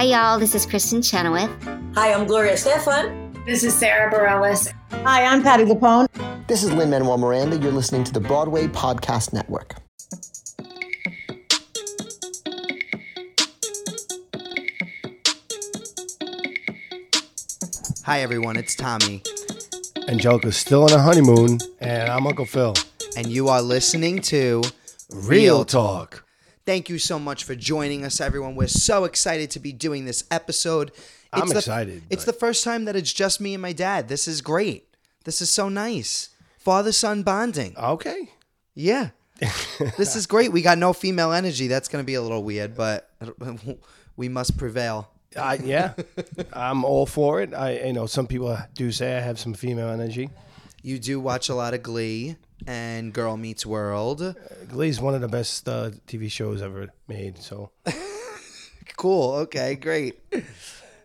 Hi, y'all. This is Kristin Chenoweth. Hi, I'm Gloria Estefan. This is Sara Bareilles. Hi, I'm Patti LuPone. This is Lin-Manuel Miranda. You're listening to the Broadway Podcast Network. Hi, everyone. It's Tommy, Angelica's still on a honeymoon, and I'm Uncle Phil. and you are listening to Real talk. Thank you so much for joining us, everyone. We're so excited to be doing this episode. I'm the- excited, It's but- the first time that it's just me and my dad. This is great. This is so nice. Father son bonding. Okay. Yeah. this is great. We got no female energy. That's going to be a little weird, but we must prevail. Uh, yeah, I'm all for it. I, you know, some people do say I have some female energy. You do watch a lot of Glee and Girl Meets World. Glee's one of the best uh, TV shows ever made. So Cool. Okay, great.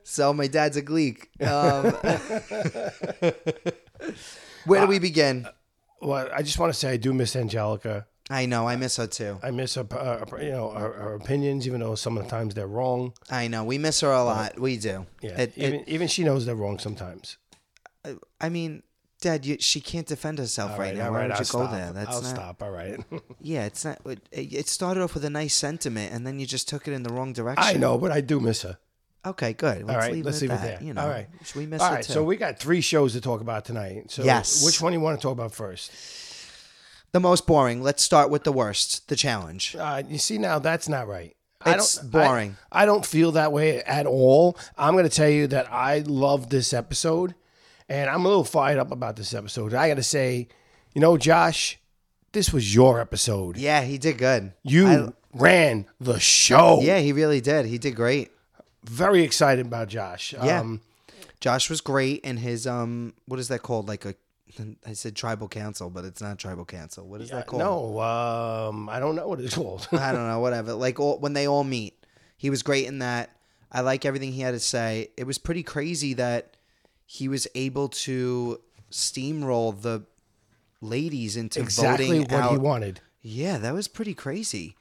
So my dad's a Gleek. Um, where do we begin? well, I just want to say I do miss Angelica. I know. I miss her too. I miss her, uh, you know, her, her opinions, even though some of the times they're wrong. I know. We miss her a lot. We do. Yeah, It- it- even even she knows they're wrong sometimes. I mean, Dad, you, she can't defend herself right, right, now. Why right, would I'll you go stop. there? That's I'll not. stop. All right. Yeah, it's not. It, it started off with a nice sentiment, and then you just took it in the wrong direction. I know, but I do miss her. Okay, good. Let's All right, leave let's it leave it that. there. You know, All right. we miss All her right, too. so we got three shows to talk about tonight. So Yes. which one do you want to talk about first? the most boring. Let's start with the worst. The challenge. Uh, you see now that's not right. It's I don't, boring. I, I don't feel that way at all. I'm going to tell you that I love this episode, and I'm a little fired up about this episode. I got to say, you know, Josh, this was your episode. Yeah, he did good. You I- ran the show. yeah, he really did. He did great. Very excited about Josh. Yeah. Um, Josh was great in his um. What is that called? Like a. I said tribal council, but it's not tribal council. What is that called? no, um, I don't know what it's called. I don't know. Whatever. Like all, when they all meet, he was great in that. I like everything he had to say. It was pretty crazy that he was able to steamroll the ladies into exactly voting what out. he wanted. Yeah, that was pretty crazy.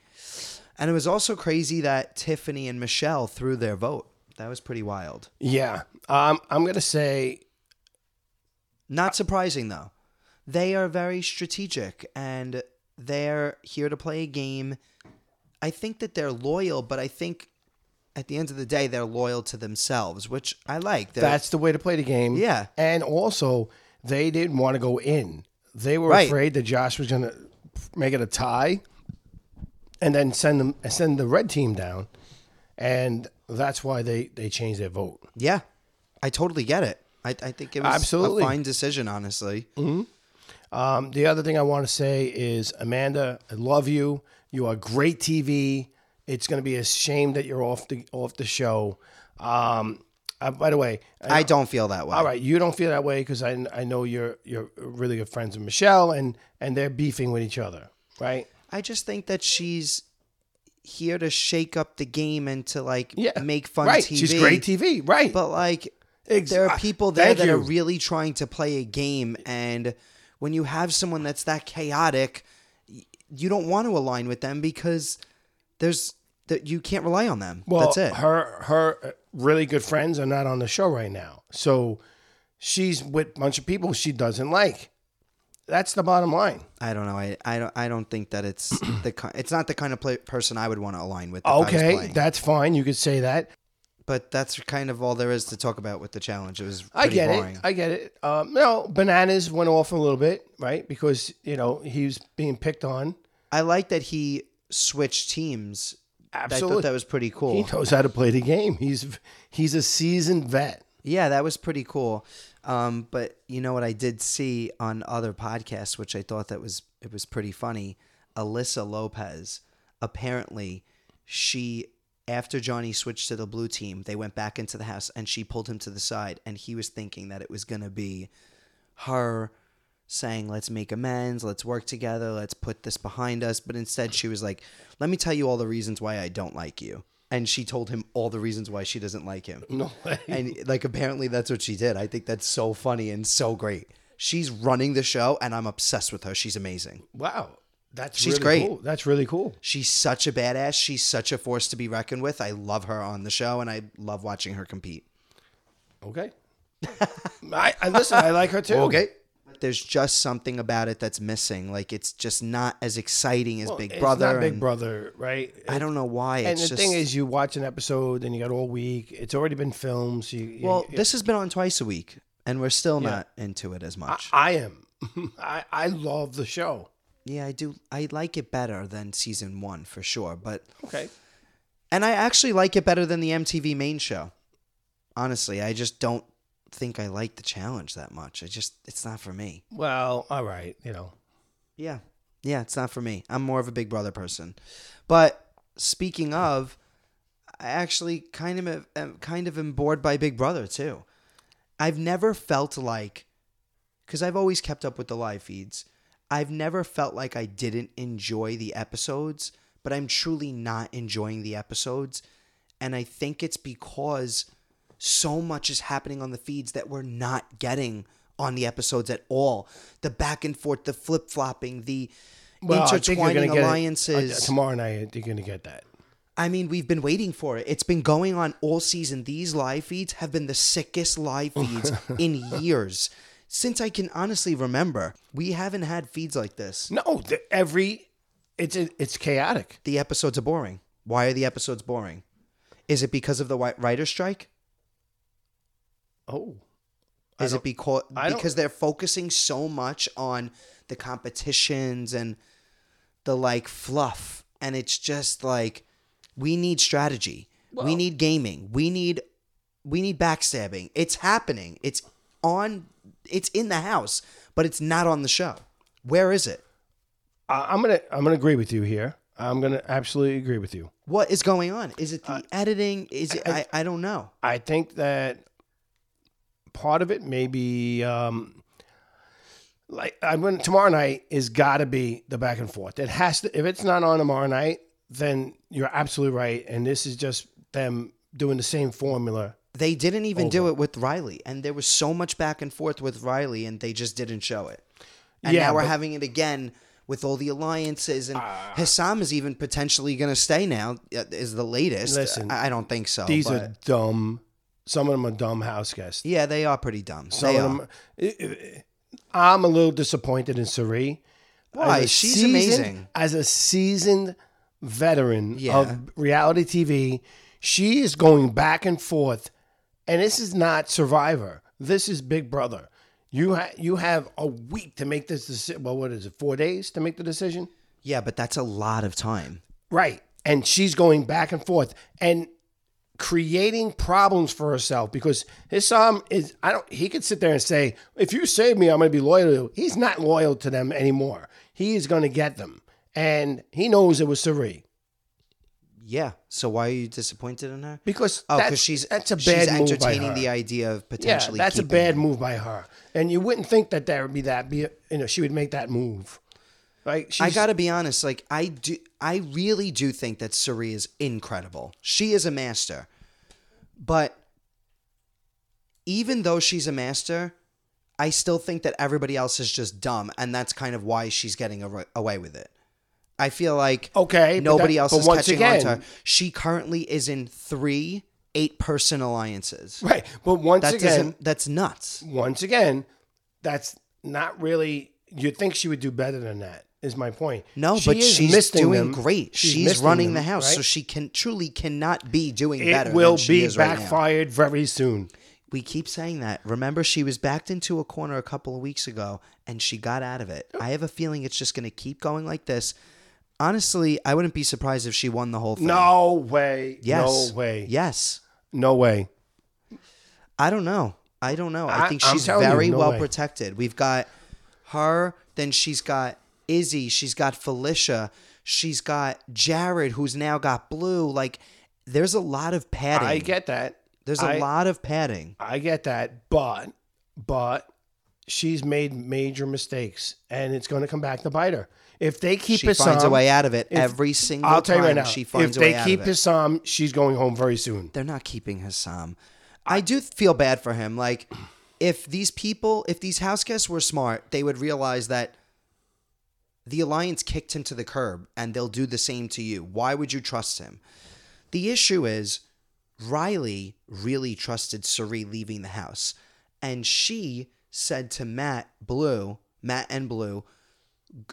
And it was also crazy that Tiffany and Michelle threw their vote. That was pretty wild. Yeah. Um, I'm going to say Not surprising though. They are very strategic and they're here to play a game. I think that they're loyal, but I think at the end of the day they're loyal to themselves, which I like. They're- That's the way to play the game. Yeah. And also, they didn't want to go in. They were Right. afraid that Josh was going to make it a tie and then send them send the red team down. And that's why they, they changed their vote. yeah. I totally get it. I, I think it was Absolutely. a fine decision, honestly. Um, the other thing I want to say is, Amanda, I love you. You are great TV. It's going to be a shame that you're off the off the show. Um, uh, by the way, I don't feel that way. All right, you don't feel that way because I, I know you're you're really good friends with Michelle and and they're beefing with each other, right? I just think that she's here to shake up the game and to like Yeah, make fun right. TV. She's great TV, right? But like Ex- there uh, are people there thank that are really trying to play a game and when you have someone that's that chaotic you don't want to align with them because there's that you can't rely on them. well, that's it. Her her really good friends are not on the show right now, so she's with a bunch of people she doesn't like. That's the bottom line. I don't know. I, I don't I don't think that it's the ki- it's not the kind of play, person I would want to align with. if I was Okay, that's fine. You could say that. but that's kind of all there is to talk about with the challenge. It was I get boring. it. I get it. Um, no, bananas went off a little bit, right? Because you know he was being picked on. I like that he switched teams. I thought that was pretty cool. He knows how to play the game. He's he's a seasoned vet. Yeah, that was pretty cool. Um, but you know what I did see on other podcasts, which I thought that was it was pretty funny. Alyssa Lopez, apparently, she after Johnny switched to the blue team, they went back into the house and she pulled him to the side, and he was thinking that it was gonna be her saying, "Let's make amends, let's work together, let's put this behind us." But instead, she was like, "Let me tell you all the reasons why I don't like you." And she told him all the reasons why she doesn't like him. No way. And like apparently that's what she did. I think that's so funny and so great. She's running the show and I'm obsessed with her. She's amazing. Wow, That's She's really great. Cool. That's really cool. She's such a badass. She's such a force to be reckoned with. I love her on the show, and I love watching her compete. Okay. I, I listen. I like her too. But there's just something about it that's missing. Like it's just not as exciting as Well, Big it's Brother. not Big Brother, right? I don't know why. And It's the just, thing is, you watch an episode and you got all week. It's already been filmed. So you, you- well, you- this has been on twice a week, and we're still Yeah. not into it as I, much. I am. I I love the show. yeah, I do. I like it better than season one for sure. But Okay. and I actually like it better than the MTV main show. Honestly, I just don't think I like the challenge that much. I just it's not for me. Well, all right. You know. Yeah. Yeah, it's not for me. I'm more of a Big Brother person. But speaking of, I actually kind of am, kind of am bored by Big Brother too. I've never felt like cuz I've always kept up with the live feeds. I've never felt like I didn't enjoy the episodes, but I'm truly not enjoying the episodes. And I think it's because so much is happening on the feeds that we're not getting on the episodes at all. The back and forth, the flip flopping, the Well, I think you're intertwining alliances. uh, tomorrow night. You're gonna get that. I mean, we've been waiting for it. It's been going on all season. These live feeds have been the sickest live feeds in years. Since I can honestly remember, we haven't had feeds like this. No, the, every it's it's chaotic. The episodes are boring. Why are the episodes boring? Is it because of the wi- writer strike? Oh, Is it because because they're focusing so much on the competitions and the like fluff and it's just like we need strategy. we need gaming. We need we need backstabbing. It's happening. It's on it's in the house, but it's not on the show. Where is it? I- I'm gonna I'm gonna agree with you here. I'm gonna absolutely agree with you. What is going on? Is it the editing? Is it I, I don't know. I think that part of it maybe um, like I'm going tomorrow night is got to be the back and forth. It has to. If it's not on tomorrow night, then you're absolutely right. And this is just them doing the same formula. They didn't even do it with Riley, and there was so much back and forth with Riley, and they just didn't show it. And Yeah, now we're but- having it again with all the alliances, and Hisam is even potentially going to stay now. uh, Is the latest? Listen, I I don't think so. These but- are dumb. Some of them are dumb house guests. yeah, they are pretty dumb. Some They of them. I'm a little disappointed in Cirie. Why? She's seasoned- amazing. As a seasoned veteran Yeah. of reality TV, she is going back and forth, and this is not Survivor. This is Big Brother. You ha- you have a week to make this decision. Well, what is it? Four days to make the decision, Yeah, but that's a lot of time. right? And she's going back and forth and creating problems for herself because his son is. I don't. He could sit there and say, "If you save me, I'm going to be loyal to you." He's not loyal to them anymore. He is going to get them, and he knows it was Cirie. Yeah. So why are you disappointed in her? Because Oh, that's, because she's that's a she's bad move by entertaining her. the idea of potentially. yeah, that's a bad him. move by her, and you wouldn't think that there would be that. Be you know, she would make that move. Like I gotta be honest, like I do, I really do think that Cirie is incredible. She is a master, but even though she's a master, I still think that everybody else is just dumb, and that's kind of why she's getting ar- away with it. I feel like Okay, nobody that- else is catching on to her. She currently is in three eight-person alliances. right, but once That again. That's nuts. once again, that's not really. You'd think she would do better than that. Is my point. No, She but she's doing them. great. She's, misting running them, the house, so she can truly cannot be doing better. it will than she be is right backfired very soon. We keep saying that. Remember, she was backed into a corner a couple of weeks ago, and she got out of it. I have a feeling it's just going to keep going like this. Honestly, I wouldn't be surprised if she won the whole thing. No way. Yes. No way. Yes. No way. I don't know. I don't know. I, I- think she's telling you, very no well way. protected. We've got her, then she's got Izzy, she's got Felicia, she's got Jared, who's now got Blue. Like, there's a lot of padding. I get that. There's a I- lot of padding. I get that, but but she's made major mistakes, and it's going to come back to bite her. If they keep She Hassan, finds a way out of it if- every single I'll tell you right now. she finds if a way they out keep of it. Hassan, she's going home very soon. They're not keeping Hisam. I do feel bad for him. Like, if these people, if these house guests were smart, they would realize that The alliance kicked him to the curb, and they'll do the same to you. Why would you trust him? The issue is Riley really trusted Cirie leaving the house, and she said to Matt Blue, Matt and Blue,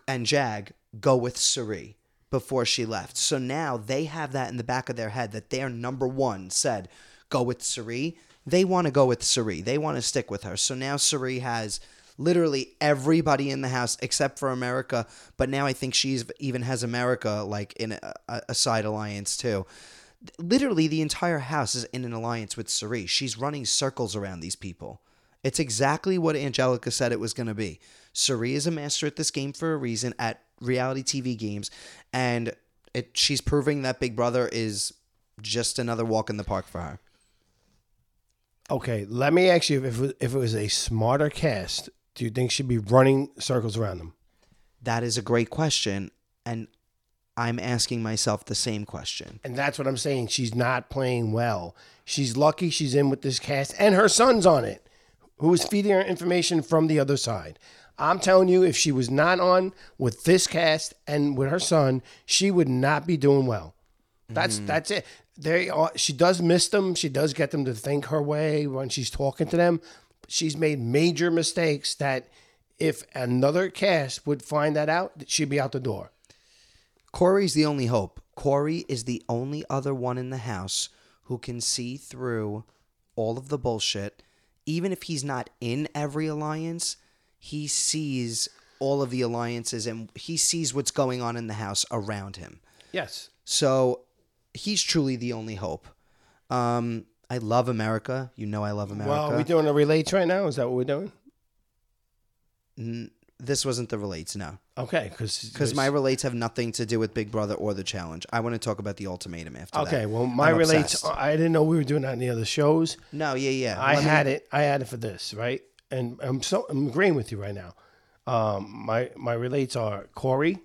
and Jag, go with Cirie before she left. So now they have that in the back of their head that their number one said, go with Cirie. They want to go with Cirie. They want to stick with her. So now Cirie has literally everybody in the house except for America. But now I think she's even has America like in a, a side alliance too. Literally, the entire house is in an alliance with Cirie. She's running circles around these people. It's exactly what Angelica said it was going to be. Cirie is a master at this game for a reason at reality TV games, and it, she's proving that Big Brother is just another walk in the park for her. Okay, let me ask you if if it was a smarter cast, do you think she'd be running circles around them? That is a great question, and I'm asking myself the same question. And that's what I'm saying. She's not playing well. She's lucky she's in with this cast, and her son's on it, who is feeding her information from the other side. I'm telling you, if she was not on with this cast and with her son, she would not be doing well. That's mm. that's it. They are, she does miss them. She does get them to think her way when she's talking to them. She's made major mistakes that if another cast would find that out, she'd be out the door. Cory's the only hope. Cory is the only other one in the house who can see through all of the bullshit. Even if he's not in every alliance, he sees all of the alliances and he sees what's going on in the house around him. Yes. So he's truly the only hope. Um, I love America. You know I love America. Well, are we doing a relates right now? Is that what we're doing? this wasn't the relates, no. Okay, because Because my relates have nothing to do with Big Brother or the challenge. I want to talk about the ultimatum after that. Okay, well, my I'm relates. obsessed. I didn't know we were doing that in the other shows. No, yeah, yeah. I Let me- had it. I had it for this, right? And I'm so I'm agreeing with you right now. Um, my my relates are Cory.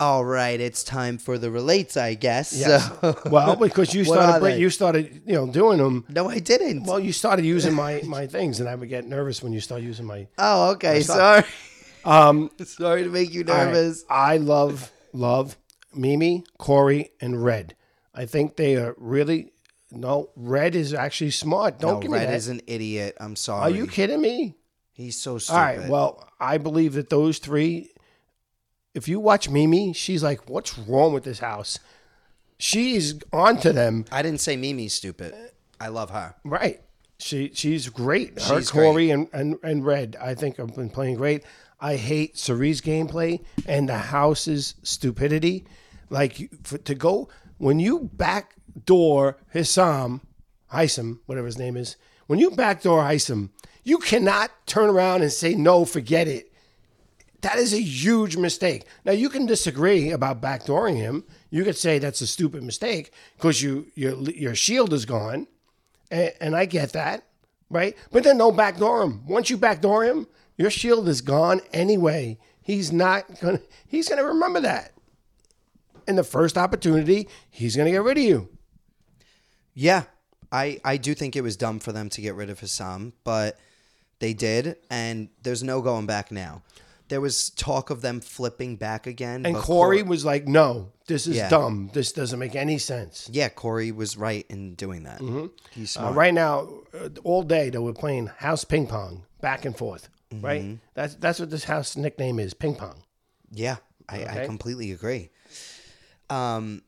All right, it's time for the relates, I guess. Yes. So- well, because you started bring- you started you know doing them. no, I didn't. Well, you started using my my things, and I would get nervous when you start using my. oh, okay. stop. Sorry. Um, sorry to make you nervous. I love love Mimi, Cory, and Red. I think they are really no. Red is actually smart. Don't no, give me Red that. is an idiot. I'm sorry. Are you kidding me? He's so stupid. All right. Well, I believe that those three. If you watch Mimi, she's like, "What's wrong with this house?" She's onto them, I didn't say Mimi's stupid. I love her. right? She she's great. Her She's Cory and, and and Red, I think, have been playing great. I hate Cirie's gameplay and the house's stupidity. Like you- for, to go when you backdoor Hissam, Hisam, whatever his name is, when you backdoor Hisam, you cannot turn around and say no, forget it. That is a huge mistake. Now you can disagree about backdooring him. You could say that's a stupid mistake because you your your shield is gone, and, and I get that, right? But then don't backdoor him. Once you backdoor him, your shield is gone anyway. He's not gonna. He's gonna remember that. In the first opportunity, he's gonna get rid of you. Yeah, I I do think it was dumb for them to get rid of Hisam, but they did, and there's no going back now. There was talk of them flipping back again, And but Cory Cor- was like, "No, this is Yeah. dumb. This doesn't make any sense." yeah, Cory was right in doing that. He's Uh, smart. right now, uh, all day they were playing house ping pong back and forth. Mm-hmm. Right. That's that's what this house nickname is, ping pong. Yeah, I, I Okay. completely agree. Um,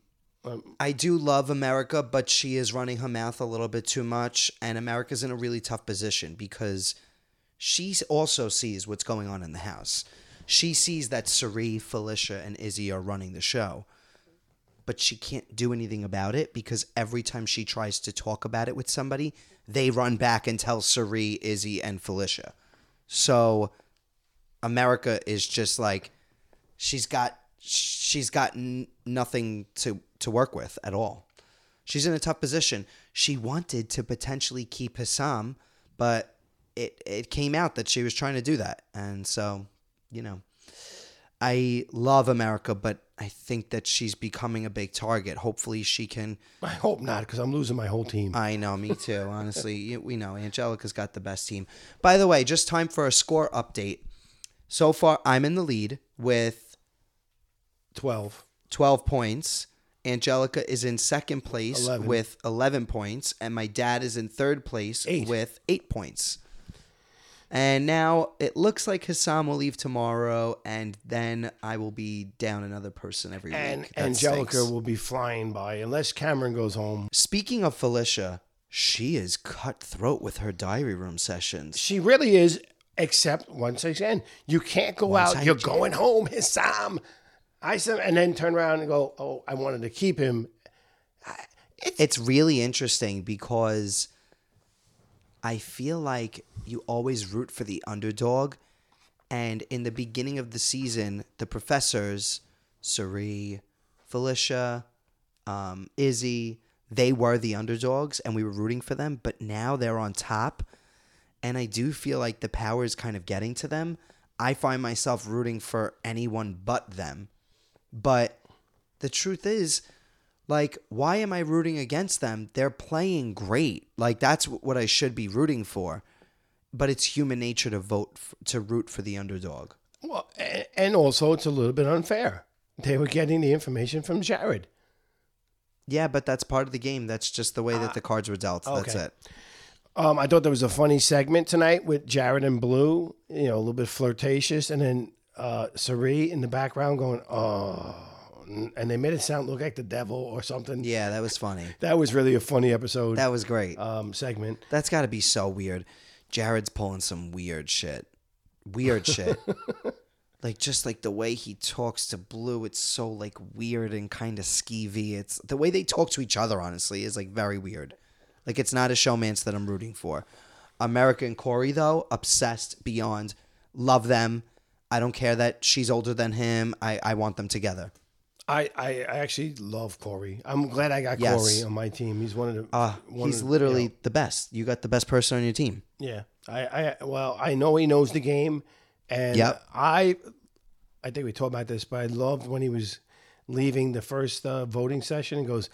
I do love America, but she is running her mouth a little bit too much, and America's in a really tough position because she also sees what's going on in the house. She sees that Cirie, Felicia, and Izzy are running the show, but she can't do anything about it because every time she tries to talk about it with somebody, they run back and tell Cirie, Izzy, and Felicia. So America is just like she's got she's got n- nothing to to work with at all. She's in a tough position. She wanted to potentially keep Hisam, but it it came out that she was trying to do that, and so you know, I love America, but I think that she's becoming a big target. Hopefully, she can. I hope not, because I'm losing my whole team. I know, me too. Honestly, You- we know Angelica's got the best team. By the way, just time for a score update. So far, I'm in the lead with 12. 12 points. Angelica is in second place 11. with 11 points. And my dad is in third place Eight. with eight points. And now it looks like Hassan will leave tomorrow, and then I will be down another person every And week. That Angelica stinks. will be flying by unless Cameron goes home. Speaking of Felicia, she is cutthroat with her diary room sessions. She really is, except once again, you can't go Once out. I You're going home, Hisam. I said, and then turn around and go, oh, I wanted to keep him. It's really interesting because I feel like you always root for the underdog. And in the beginning of the season, the professors, Cirie, Felicia, um, Izzy, they were the underdogs and we were rooting for them. But now they're on top. And I do feel like the power is kind of getting to them. I find myself rooting for anyone but them. But the truth is, like, why am I rooting against them? They're playing great. Like, that's what I should be rooting for. But it's human nature to vote f- to root for the underdog. Well, and also it's a little bit unfair. They were getting the information from Jared. Yeah, but that's part of the game. That's just the way that the cards were dealt. That's it. Um, I thought there was a funny segment tonight with Jared and Blue, you know, a little bit flirtatious, and then uh, Cirie in the background going, oh, and they made it sound look like the devil or something. Yeah, that was funny. That was really a funny episode That was great. um, segment. That's got to be so weird. Jared's pulling some weird shit. Weird shit. like just like the way he talks to Blue, it's so like weird and kind of skeevy. It's the way they talk to each other. Honestly, is like very weird. Like it's not a showmance that I'm rooting for. America and Cory though, obsessed beyond. Love them. I don't care that she's older than him. I, I want them together. I, I, I actually love Cory. I'm glad I got Yes. Cory on my team. He's one of the. Uh, one he's of- literally the best. You got the best person on your team. yeah. I, I well I know he knows the game, and Yep. I I think we talked about this, but I loved when he was leaving the first uh, voting session and goes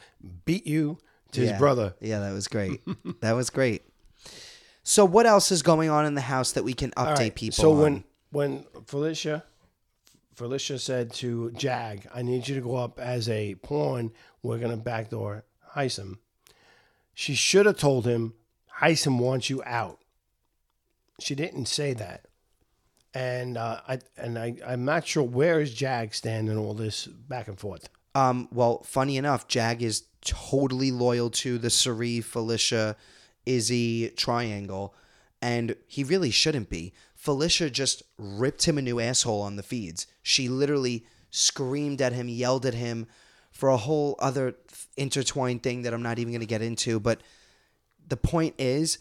beat you to his Yeah. brother. Yeah, that was great. that was great. So, what else is going on in the house that we can update All right, people? So on? when when Felicia Felicia said to Jag, "I need you to go up as a pawn. We're gonna backdoor Hisam." She should have told him, "Hisam wants you out." She didn't say that, and uh, I and I I'm not sure where is Jag standing all this back and forth. Um, well, funny enough, Jag is totally loyal to the Cirie, Felicia, Izzy triangle, and he really shouldn't be. Felicia just ripped him a new asshole on the feeds. She literally screamed at him, yelled at him for a whole other intertwined thing that I'm not even going to get into. But the point is,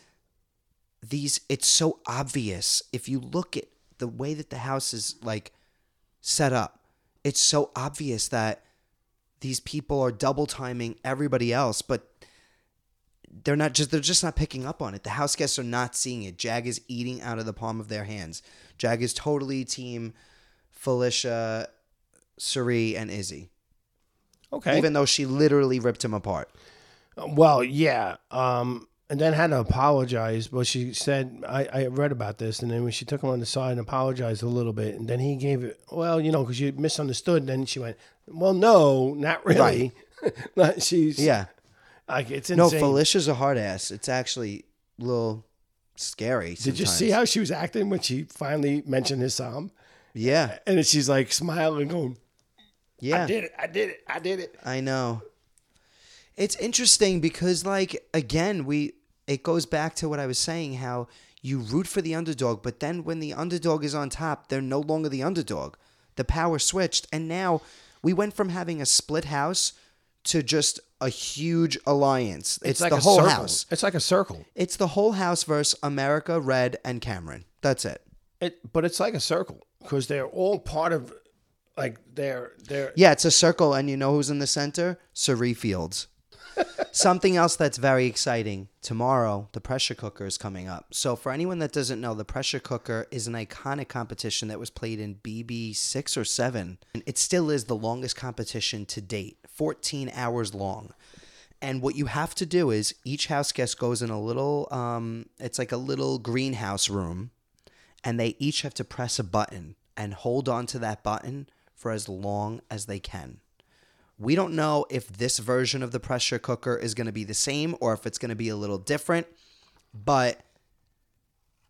these it's so obvious if you look at the way that the house is like set up. It's so obvious that these people are double timing everybody else, but they're not just they're just not picking up on it. The house guests are not seeing it. Jag is eating out of the palm of their hands. Jag is totally team Felicia, Cirie, and Izzy. Okay. Even though she literally ripped him apart. Well, yeah. Um, and then had to apologize, but she said, I, I read about this. And then when she took him on the side and apologized a little bit, and then he gave it, well, you know, because you misunderstood. And then she went, well, no, not really. Not- She's, Yeah. Like, it's No. Felicia's a hard ass. It's actually a little scary. Did you see how she was acting when she finally mentioned his psalm? Yeah. And she's like smiling, going, Yeah. I did it, I did it, I did it. I know. It's interesting because, like, again, we it goes back to what I was saying how you root for the underdog, but then when the underdog is on top, they're no longer the underdog. The power switched, and now we went from having a split house to just a huge alliance. It's, like the a whole circle. house. It's like a circle. It's the whole house versus America, Red, and Cameron. That's it. It, but it's like a circle because they're all part of, like, they're, they're, Yeah, it's a circle, and you know who's in the center? Cirie Fields. Something else that's very exciting tomorrow, the pressure cooker is coming up. So, for anyone that doesn't know, the pressure cooker is an iconic competition that was played in BB six or seven. And it still is the longest competition to date, 14 hours long. And what you have to do is each house guest goes in a little, um, it's like a little greenhouse room, and they each have to press a button and hold on to that button for as long as they can. We don't know if this version of the pressure cooker is going to be the same or if it's going to be a little different, but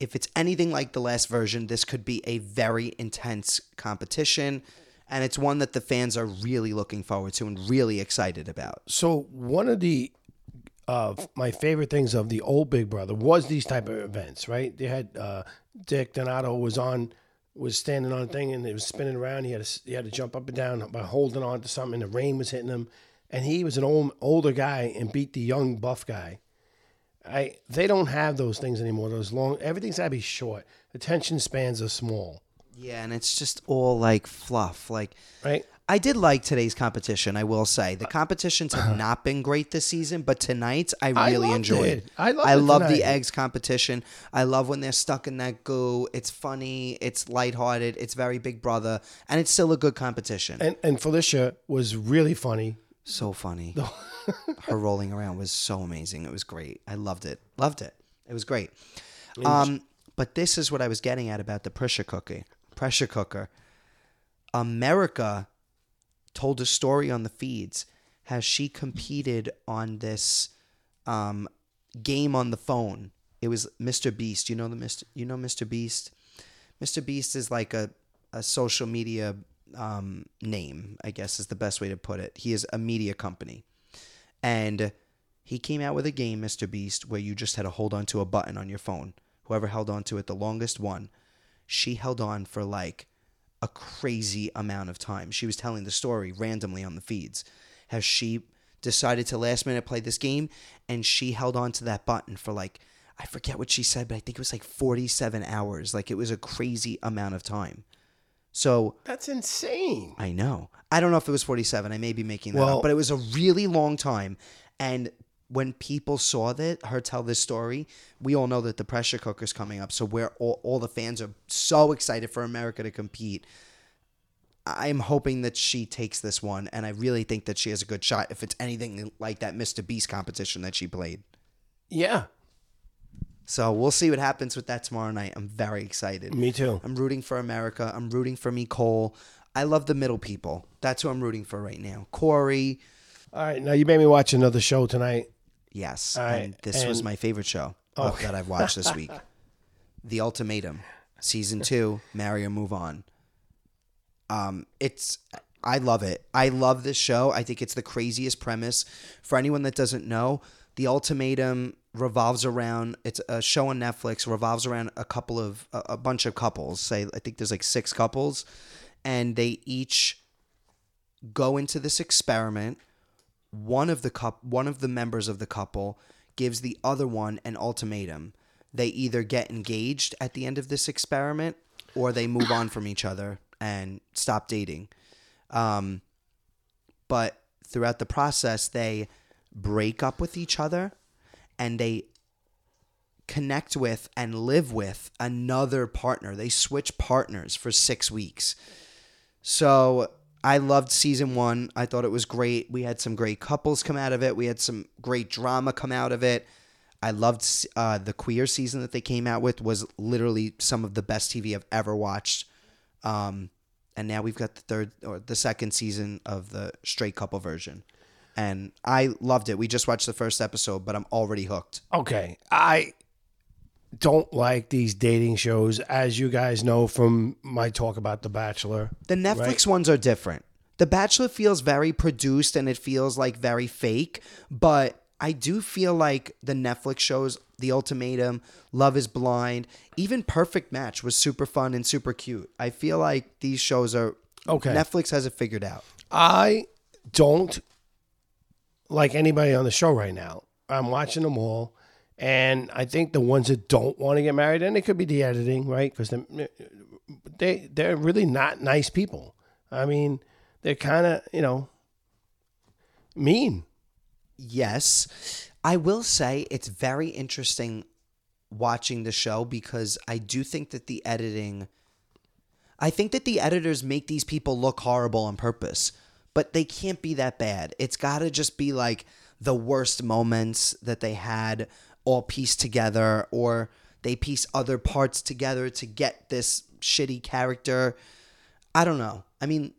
if it's anything like the last version, this could be a very intense competition. And it's one that the fans are really looking forward to and really excited about. So one of the uh, my favorite things of the old Big Brother was these type of events, right? They had uh, Dick Donato was on was standing on a thing and it was spinning around. He had to, he had to jump up and down by holding on to something. The rain was hitting him, and he was an old older guy and beat the young buff guy. I they don't have those things anymore. Those long everything's gotta be short. Attention spans are small, Yeah, and it's just all like fluff. Like right? I did like today's competition, I will say. The competitions have not been great this season, but tonight I I really loved enjoyed. it. I loved I love the eggs competition. I love when they're stuck in that goo. It's funny, it's lighthearted, it's very big brother, and it's still a good competition. And and Felicia was really funny. so funny. Her rolling around was so amazing. It was great. I loved it. Loved it. It was great. Um, but this is what I was getting at about the pressure cooker. Pressure cooker. America told a story on the feeds how she competed on this um, game on the phone. It was Mr. Beast. You know the Mr. You know Mr. Beast. Mr. Beast is like a a social media um, name, I guess is the best way to put it. He is a media company, and he came out with a game, Mr. Beast, where you just had to hold on to a button on your phone. Whoever held on to it the longest won. She held on for like a crazy amount of time. She was telling the story randomly on the feeds. How she decided to last minute play this game and she held on to that button for like I forget what she said, but I think it was like 47 hours. Like it was a crazy amount of time. So That's insane. I know. I don't know if it was 47. I may be making that Well- up, but it was a really long time. And when people saw that her tell this story, we all know that the pressure cooker's coming up. So we're all, all the fans are so excited for America to compete. I'm hoping that she takes this one, and I really think that she has a good shot if it's anything like that Mr. Beast competition that she played. Yeah, So we'll see what happens with that tomorrow night. I'm very excited. me too. I'm rooting for America. I'm rooting for me, Cole. I love the middle people. That's who I'm rooting for right now. Cory, All right, now you made me watch another show tonight. Yes. And this was my favorite show uh, that I've watched this week. the Ultimatum, season two. Marry or move on. Um, it's I love it. I love this show. I think it's the craziest premise. For anyone that doesn't know, The Ultimatum revolves around it's a show on Netflix revolves around a couple of a, a bunch of couples. Say I think there's like six couples and they each go into this experiment. One of the cup one of the members of the couple gives the other one an ultimatum. They either get engaged at the end of this experiment or they move on from each other and stop dating. Um, but throughout the process, they break up with each other and they connect with and live with another partner. They switch partners for six weeks. So I loved season one. I thought it was great. We had some great couples come out of it. We had some great drama come out of it. I loved uh, the queer season that they came out with was literally some of the best TV I've ever watched. Um, and now we've got the third or the second season of the straight couple version. And I loved it. We just watched the first episode, but I'm already hooked. Okay, I don't like these dating shows, as you guys know from my talk about The Bachelor. The Netflix Right. ones are different. The Bachelor feels very produced and it feels like very fake, but I do feel like the Netflix shows, The Ultimatum, Love is Blind, even Perfect Match was super fun and super cute. I feel like these shows are Okay. Netflix has it figured out. I don't like anybody on the show right now. I'm watching them all, and I think the ones that don't want to get married, and it could be the editing, right? Because eh, they they're really not nice people. I mean, they're kind of you know mean. Yes. I will say it's very interesting watching the show because I do think that the editing I think that the editors make these people look horrible on purpose, but they can't be that bad. It's got to just be like the worst moments that they had all pieced together or they piece other parts together to get this shitty character. I don't know. I mean,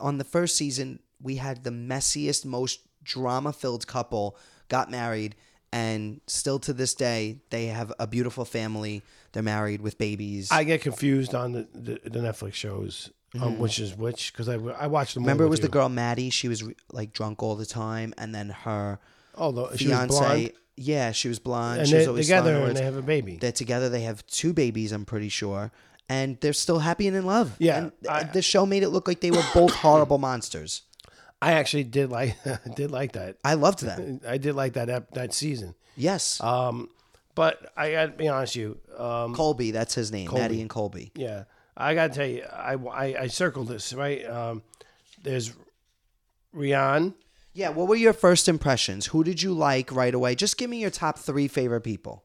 on the first season we had the messiest, most drama-filled couple got married, and still to this day they have a beautiful family. They're married with babies. I get confused on the, the, the Netflix shows, um, which is which, because I, I watched them. Mm-hmm. Remember, it was the girl Maddie. She was like drunk all the time, and then her Oh, the, fiance. Yeah, she was blonde. and she was they're always together and they have a baby. They're together. They have two babies. I'm pretty sure, and they're still happy and in love. Yeah, and I- the show made it look like they were both horrible monsters. I actually did like did like that. I loved them. I did like that ep- that season. Yes, Um, but I got to be honest with you. Um, Colby. That's his name. Colby. Maddie and Colby. yeah, I got to tell you, I, I, I circled this right. Um, there's Rian. Yeah. What were your first impressions? Who did you like right away? Just give me your top three favorite people.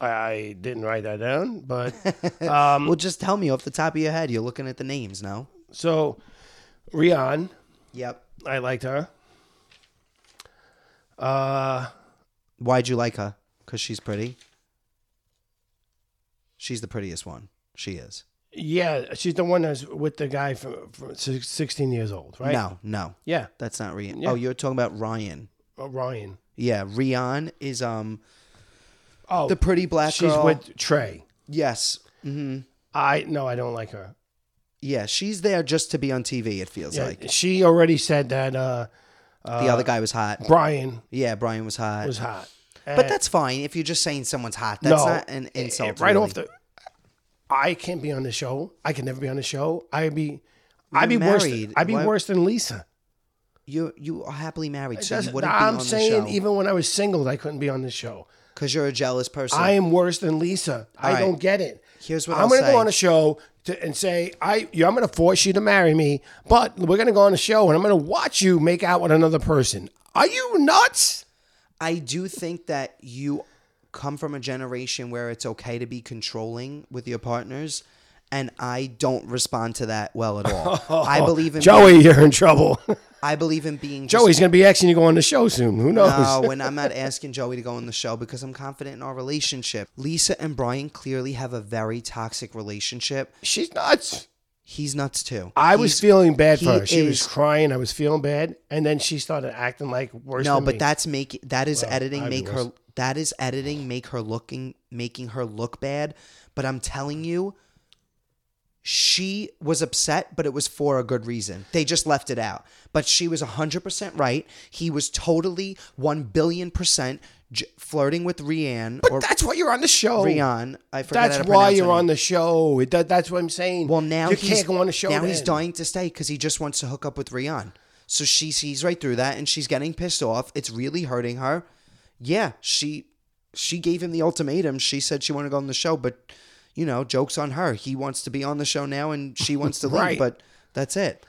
I, didn't write that down, but um, well, just tell me off the top of your head. You're looking at the names now. so Rian, Yep. I liked her. Uh, Why'd you like her? Because she's pretty. She's the prettiest one. She is. Yeah, she's the one that's with the guy from, from six- 16 years old, right? No, no, Yeah, that's not Rian. Yeah. Oh, you're talking about Ryan. uh, Ryan. Yeah, Rian is um Oh, the pretty black she's girl. with Trey. yes. hmm I no, I don't like her. Yeah, she's there just to be on TV. It feels Yeah, like she already said that uh, the other guy was hot. Brian Yeah, Brian was hot. was hot. but that's fine if you're just saying someone's hot. That's no, not an insult. Right really. off the, I can't be on the show. I can never be on the show. I'd be, I'd be worse. married. I'd be Why- worse than Lisa. you you are happily married, so you wouldn't be I'm on saying the show even when I was single, I couldn't be on the show. because you're a jealous person. I am worse than Lisa. I right. don't get it. Here's what I'm I'll gonna say. go on a show to, and say I you, I'm gonna force you to marry me, but we're gonna go on a show and I'm gonna watch you make out with another person. Are you nuts? I do think that you come from a generation where it's okay to be controlling with your partners, and I don't respond to that well at all. I believe in Joey, you're in trouble. I believe in being Joey's gonna be asking you to go on the show soon. Who knows? No, when I'm not asking Joey to go on the show because I'm confident in our relationship. Lisa and Brian clearly have a very toxic relationship. She's nuts. He's nuts too. I was feeling bad for he her. She was crying. I was feeling bad, and then she started acting like worse. No, than but me. that's make that is editing I'd make her that is editing make her looking making her look bad. But I'm telling you, she was upset, but it was for a good reason. They just left it out. But she was 100% right. He was totally 1 billion percent j- flirting with Rianne But or that's why you're on the show. Rian. I forgot That's why you're on the show. It, that, that's what I'm saying. Well, now you he's, can't go on the show. Now he's dying to stay because he just wants to hook up with Rian. So she sees right through that, and she's getting pissed off. It's really hurting her. Yeah, she she gave him the ultimatum. She said she wanted to go on the show, but you know, jokes on her. He wants to be on the show now, and she wants to leave. Right. But that's it.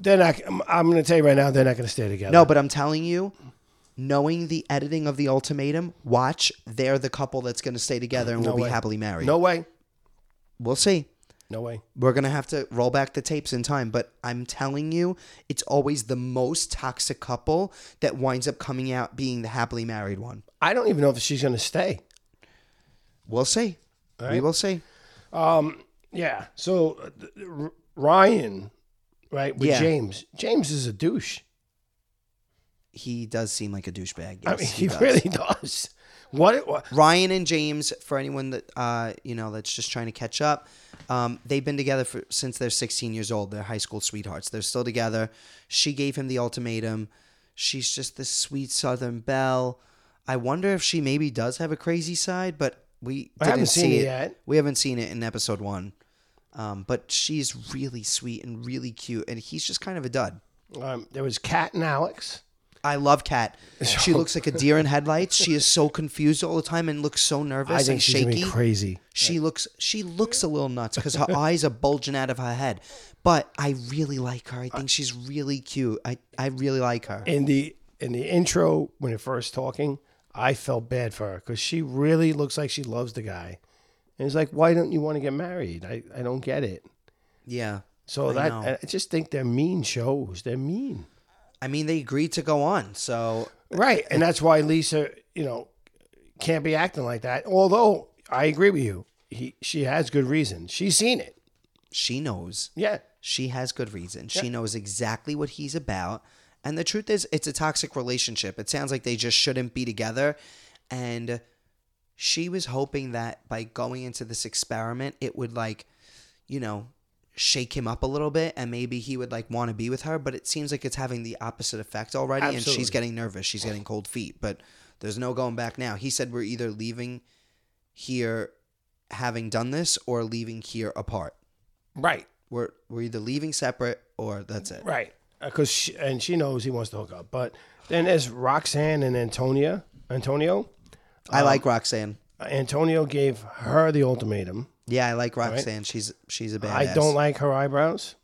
They're not. I'm, I'm going to tell you right now, they're not going to stay together. No, but I'm telling you, knowing the editing of the ultimatum, watch. They're the couple that's going to stay together and No will way. be happily married. no way. we'll see. No way. We're gonna have to roll back the tapes in time, but I'm telling you, it's always the most toxic couple that winds up coming out being the happily married one. I don't even know if she's going to stay. We'll see. We will see. Um, Yeah. So uh, Ryan, right, with Yeah. James. James is a douche. He does seem like a douchebag. I mean, he, he, does. really does. What? what Ryan and James, for anyone that uh, you know that's just trying to catch up, um, they've been together for, since they're 16 years old. They're high school sweethearts. They're still together. She gave him the ultimatum. She's just this sweet Southern belle. I wonder if she maybe does have a crazy side, but we didn't haven't see seen it it yet. We haven't seen it in episode one. Um, but she's really sweet and really cute, and he's just kind of a dud. um, there was Kat and Alex. I love Kat. She looks like a deer in headlights. She is so confused all the time and looks so nervous I think and she's shaky. crazy. She looks she looks a little nuts because her eyes are bulging out of her head. But I really like her. I think she's really cute. I, I really like her. In the in the intro, when they're first talking, I felt bad for her because she really looks like she loves the guy. And it's like, why don't you want to get married? I, I don't get it. Yeah. So I that know. I just think they're mean shows. They're mean. I mean they agreed to go on, so Right. And that's why Lisa, you know, can't be acting like that. Although I agree with you. He she has good reason. She's seen it. she knows. Yeah. She has good reason. She knows exactly what he's about. And the truth is, it's a toxic relationship. It sounds like they just shouldn't be together. And she was hoping that by going into this experiment, it would like, you know, shake him up a little bit and maybe he would like want to be with her. But it seems like it's having the opposite effect already. And she's getting nervous. She's getting cold feet. But there's no going back now. He said we're either leaving here having done this or leaving here apart. Right. We're we're either leaving separate or that's it. Right. Uh, because she, and she knows he wants to hook up. But then there's Roxanne and Antonia. Antonio. I like um, Roxanne. Antonio gave her the ultimatum. Yeah, I like Roxanne. She's she's a badass. I don't like her eyebrows.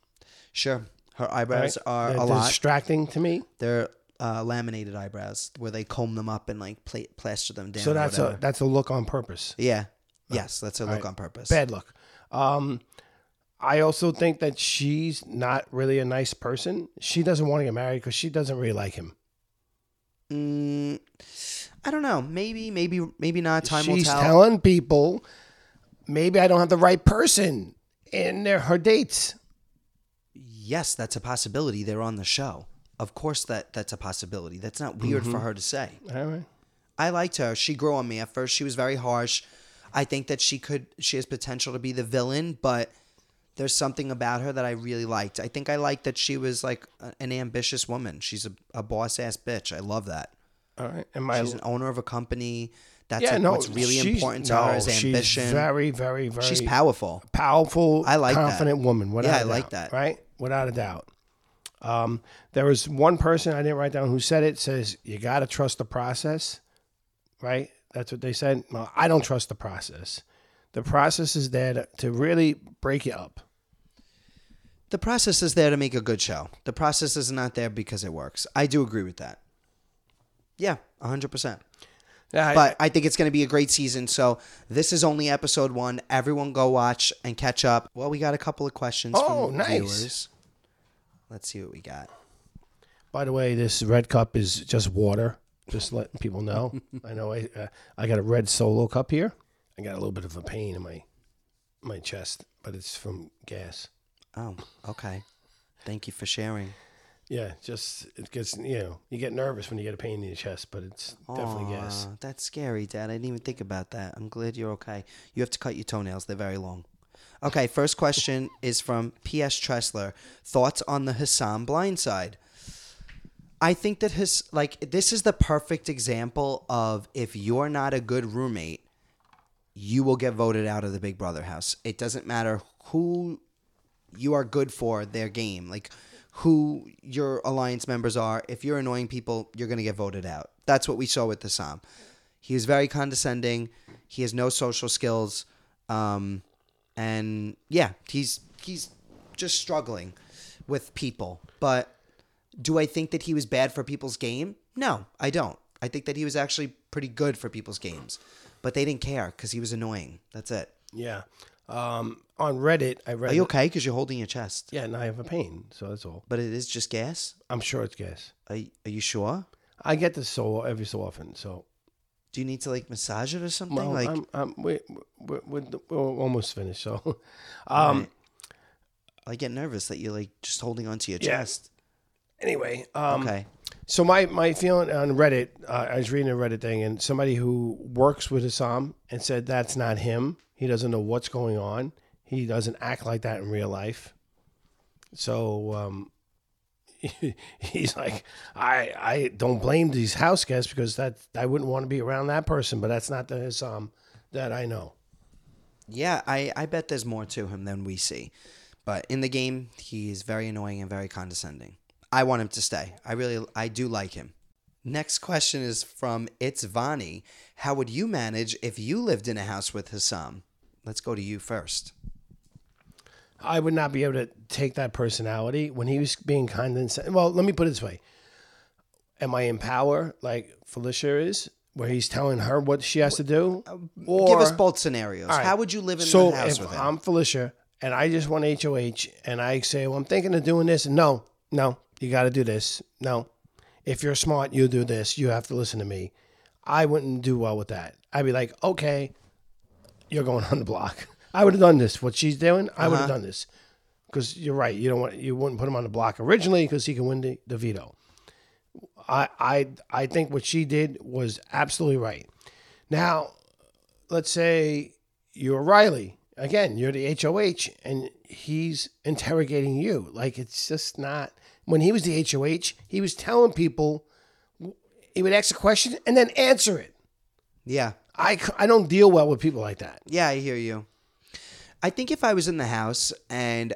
Sure, her Right? eyebrows are They're a lot. distracting to me. They're uh, laminated eyebrows where they comb them up and like pla- plaster them down. So that's a that's a look on purpose. yeah. Yes, that's a look right. on purpose. Bad look. Um, I also think that she's not really a nice person. She doesn't want to get married because she doesn't really like him. Mm, I don't know. Maybe, maybe, maybe not. Time will she's tell. telling people maybe I don't have the right person in their her dates. yes, that's a possibility. They're on the show. Of course, that that's a possibility. That's not weird Mm-hmm. for her to say. All right. I liked her. She grew on me. At first, she was very harsh. I think that she could, she has potential to be the villain, but there's something about her that I really liked. I think I liked that she was like a- an ambitious woman. She's a, a boss ass bitch. I love that. All right. And my She's an owner of a company. That's yeah, like no, what's really important to no, her is she's very, very, very. She's powerful. powerful, I like that. confident woman. Without Yeah, I like that. Right, without a doubt. Um, there was one person I didn't write down who said it. Says you got to trust the process. Right, that's what they said. Well, I don't trust the process. The process is there to, to really break you up. The process is there to make a good show. The process is not there because it works. I do agree with that. Yeah, 100%. Yeah, I- But I think it's going to be a great season. So this is only episode one. Everyone go watch and catch up. Well, we got a couple of questions Oh, from nice. viewers. Let's see what we got. By the way, this red cup is just water. Just letting people know. I know I uh, I got a red solo cup here. I got a little bit of a pain in my my chest, but it's from gas. Oh, okay. Thank you for sharing. Yeah, just it gets you know you get nervous when you get a pain in your chest, but it's definitely gas. That's scary, Dad. I didn't even think about that. I'm glad you're okay. You have to cut your toenails. They're very long. Okay, first question is from P.S. Tressler. Thoughts on the Hisam blindside? I think that his like this is the perfect example of if you're not a good roommate, you will get voted out of the Big Brother house. It doesn't matter who you are good for their game, like who your alliance members are. If you're annoying people, you're going to get voted out. That's what we saw with Hisam. He is very condescending. He has no social skills, um, and yeah, he's he's just struggling with people. But do I think that he was bad for people's game? No, I don't. I think that he was actually pretty good for people's games, but they didn't care because he was annoying. That's it. Yeah. Um, on Reddit, I read. Are you okay? Because you're holding your chest. Yeah, and I have a pain, so that's all. But it is just gas. I'm sure it's gas. Are, are you sure? I get this so every so often. So Do you need to like massage it or something? well, like, I'm, I'm, we, we're, we're, we're almost finished. So, um, Right. I get nervous that you're like just holding onto your Yeah. chest. anyway, um, okay. So my my feeling on Reddit, uh, I was reading a Reddit thing, and somebody who works with Hisam and said that's not him. He doesn't know what's going on. He doesn't act like that in real life. So um, he's like, I I don't blame these house guests because that I wouldn't want to be around that person, but that's not the Hisam that I know. Yeah, I, I bet there's more to him than we see. But in the game, he's very annoying and very condescending. I want him to stay. I really, I do like him. Next question is from It's Vani. How would you manage if you lived in a house with Hisam? Let's go to you first. I would not be able to take that personality when he was being condescending. Well, let me put it this way: Am I in power like Felicia is, where he's telling her what she has to do? Or uh, Give us both scenarios. Right. How would you live in so the house if with him? I'm Felicia and I just want HOH and I say, well, I'm thinking of doing this. No, no, you got to do this. No, if you're smart, you do this. You have to listen to me. I wouldn't do well with that. I'd be like, okay, you're going on the block. I would have done this. What she's doing, I would have Uh-huh. done this. because you're right. You don't want you wouldn't put him on the block originally because he can win the, the veto. I I I think what she did was absolutely right. Now, let's say you're Riley again. You're the HOH, and he's interrogating you. Like it's just not. When he was the HOH, he was telling people. He would ask a question and then answer it. Yeah. I, I don't deal well with people like that. Yeah, I hear you. I think if I was in the house and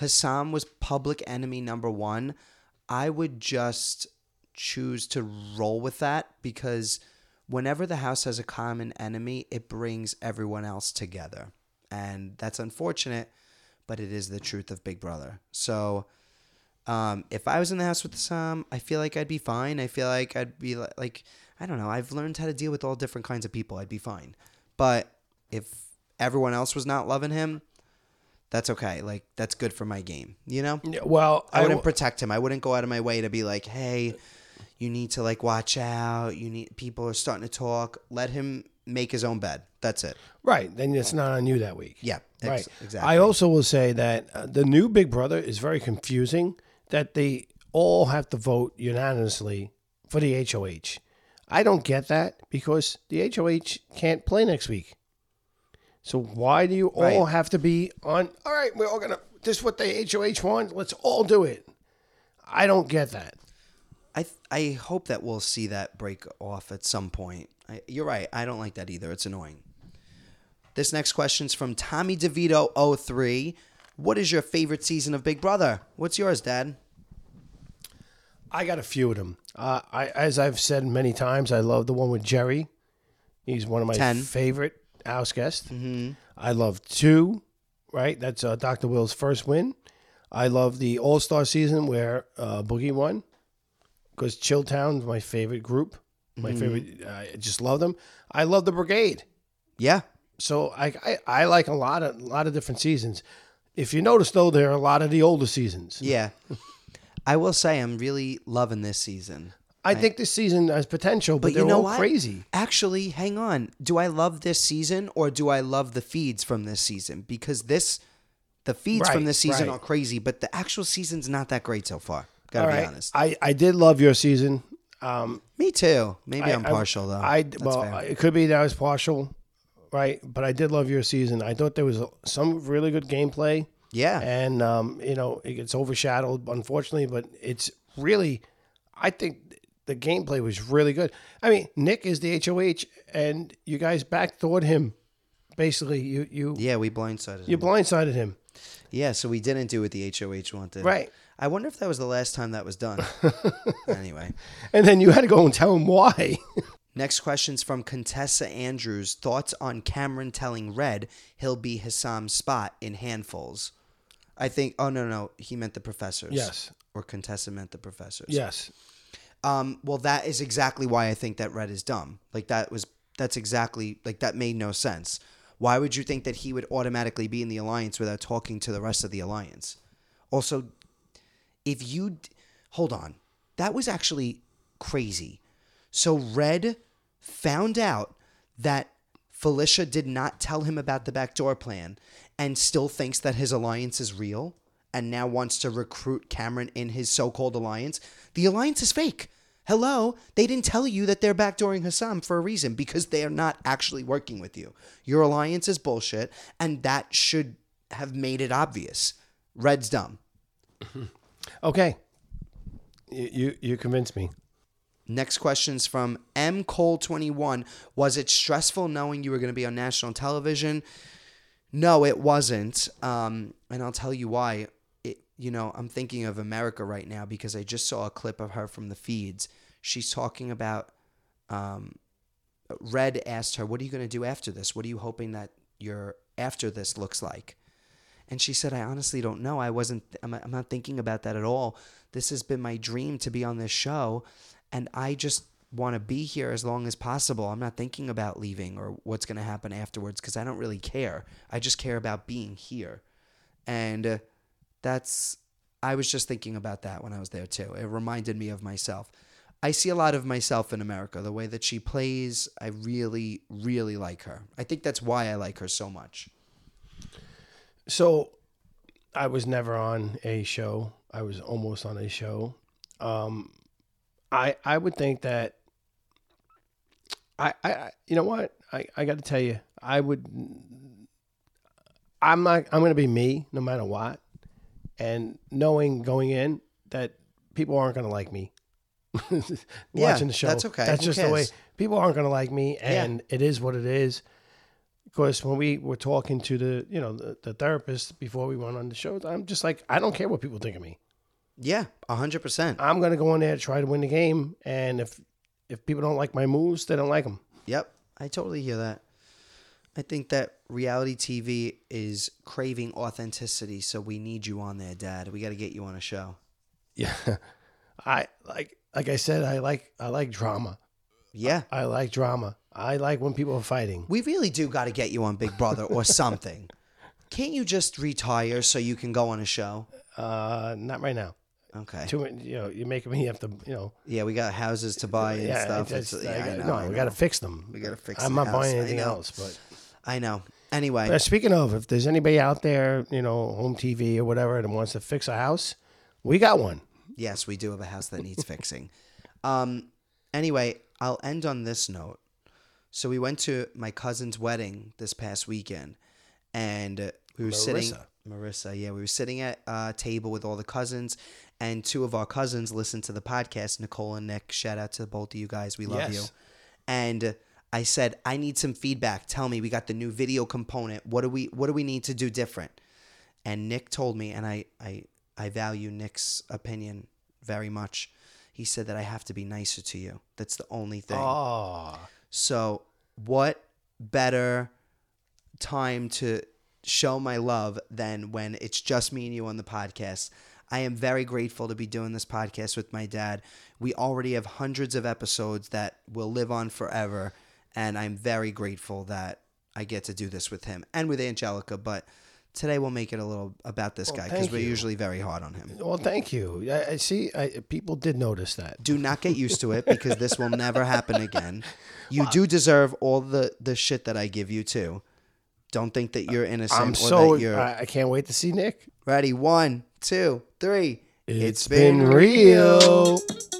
Hisam was public enemy number one, I would just choose to roll with that because whenever the house has a common enemy, it brings everyone else together. And that's unfortunate, but it is the truth of Big Brother. So um, if I was in the house with Hisam, I feel like I'd be fine. I feel like I'd be li- like, I don't know. I've learned how to deal with all different kinds of people. I'd be fine. But if everyone else was not loving him, that's okay. Like that's good for my game. You know. Yeah, Well, I wouldn't w- protect him. I wouldn't go out of my way to be like, hey, you need to like watch out. You need people are starting to talk. Let him make his own bed. That's it. right. Then it's not on you that week. Yeah. ex- Right. Exactly. I also will say that uh, the new Big Brother is very confusing. That they all have to vote unanimously for the HOH. I don't get that because the HOH can't play next week. So why do you all Right. have to be on? All right, we're all gonna. This is what the HOH wants. Let's all do it. I don't get that. I I hope that we'll see that break off at some point. I, you're right. I don't like that either. It's annoying. This next question's from Tommy DeVito 03. What is your favorite season of Big Brother? What's yours, Dad? I got a few of them. Uh, I, as I've said many times, I love the one with Jerry. He's one of my 10. favorite house guests. Mm-hmm. I love two. Right, that's uh, Dr. Will's first win. I love the All Star season where uh, Boogie won because Chilltown's my favorite group. My favorite. I just love them. I love the Brigade. Yeah. So I, I I like a lot of a lot of different seasons. If you notice though, there are a lot of the older seasons. Yeah. I will say I'm really loving this season. I think this season has potential, but, But they're you know all what? crazy. Actually, hang on. Do I love this season or do I love the feeds from this season? Because this, the feeds from this season right. are crazy, but the actual season's not that great so far. Gotta All be right. honest. I, I did love your season. Um, Me too. Maybe I, am I- partial though. I That's well, fair. it could be that I was partial, right? But I did love your season. I thought there was some really good gameplay, yeah. and um, you know it gets overshadowed, unfortunately. But it's really, I think the gameplay was really good. I mean, Nick is the HOH, and you guys backdoored him. Basically, you you yeah, we blindsided him. you him. blindsided him, yeah, so we didn't do what the HOH wanted. right? I wonder if that was the last time that was done. anyway. And then you had to go and tell him why. Next question's from Contessa Andrews. Thoughts on Cameron telling Red he'll be Hisam's spot in handfuls? I think. Oh no, no, he meant the professors. Yes. Or Contessa meant the professors. yes. Um. Well, that is exactly why I think that Red is dumb. Like that was. That's exactly like that made no sense. Why would you think that he would automatically be in the alliance without talking to the rest of the alliance? Also, if you hold on, that was actually crazy. So Red found out that Felicia did not tell him about the backdoor plan and still thinks that his alliance is real and now wants to recruit Cameron in his so-called alliance. The alliance is fake. Hello, they didn't tell you that they're backdooring Hisam for a reason because they are not actually working with you. Your alliance is bullshit, and that should have made it obvious. Red's dumb. Okay. You you, you convinced me. Next question is from M Cole twenty one. Was it stressful knowing you were going to be on national television? No, it wasn't. Um, and I'll tell you why. It, you know, I'm thinking of America right now because I just saw a clip of her from the feeds. She's talking about. Um, Red asked her, "What are you going to do after this? What are you hoping that your after this looks like?" And she said, I honestly don't know. I wasn't, I'm, I'm not thinking about that at all. This has been my dream to be on this show. And I just want to be here as long as possible. I'm not thinking about leaving or what's going to happen afterwards because I don't really care. I just care about being here. And uh, that's, I was just thinking about that when I was there too. It reminded me of myself. I see a lot of myself in America. The way that she plays, I really, really like her. I think that's why I like her so much. So I was never on a show. I was almost on a show. Um, I I would think that I I you know what I I got to tell you I would I'm not I'm going to be me no matter what, and knowing going in that people aren't going to like me. Yeah, Watching the show, that's okay. That's Who just the way people aren't going to like me, and it is what it is. Of course, when we were talking to the you know the, the therapist before we went on the show, I'm just like I don't care what people think of me. Yeah, hundred percent. I'm going to go in there to try to win the game, and if if people don't like my moves, they don't like them. Yep, I totally hear that. I think that reality TV is craving authenticity, so we need you on there, Dad. We got to get you on a show. Yeah, I like like I said, I like I like drama. Yeah, I like drama. I like when people are fighting. we really do got to get you on Big Brother or something. Can't you just retire so you can go on a show? Uh, not right now. Okay. Too many, you know, you're making me have to, you know, Yeah, we got houses to buy and yeah, stuff. it's- It's, I yeah, I got- know, no, I we got to fix them. We gotta fix I'm not buying house. I anything else, but. I know. Anyway, Uh, speaking of, if there's anybody out there, you know, home TV or whatever, that wants to fix a house, we got one. yes, we do have a house that needs fixing. Um, anyway, I'll end on this note. So we went to my cousin's wedding this past weekend, and we were sitting. Marissa. Yeah, we were sitting at a table with all the cousins, and two of our cousins listened to the podcast. Nicole and Nick, shout out to both of you guys. We love Yes. you. And I said, I need some feedback. Tell me, we got the new video component. What do we What do we need to do different? And Nick told me, and I I I value Nick's opinion very much. He said that I have to be nicer to you. That's the only thing. Oh, So, what better time to show my love than when it's just me and you on the podcast? I am very grateful to be doing this podcast with my dad. We already have hundreds of episodes that will live on forever, and I'm very grateful that I get to do this with him and with Angelica. But today we'll make it a little about this guy because we're usually very hard on him. well, thank you. I, I see. I, people did notice that. do not get used to it because this will never happen again. You do deserve all the the shit that I give you too. Don't think that you're innocent I'm or so. that you're I, I can't wait to see Nick. ready. One, two, three. It's been real. Hey,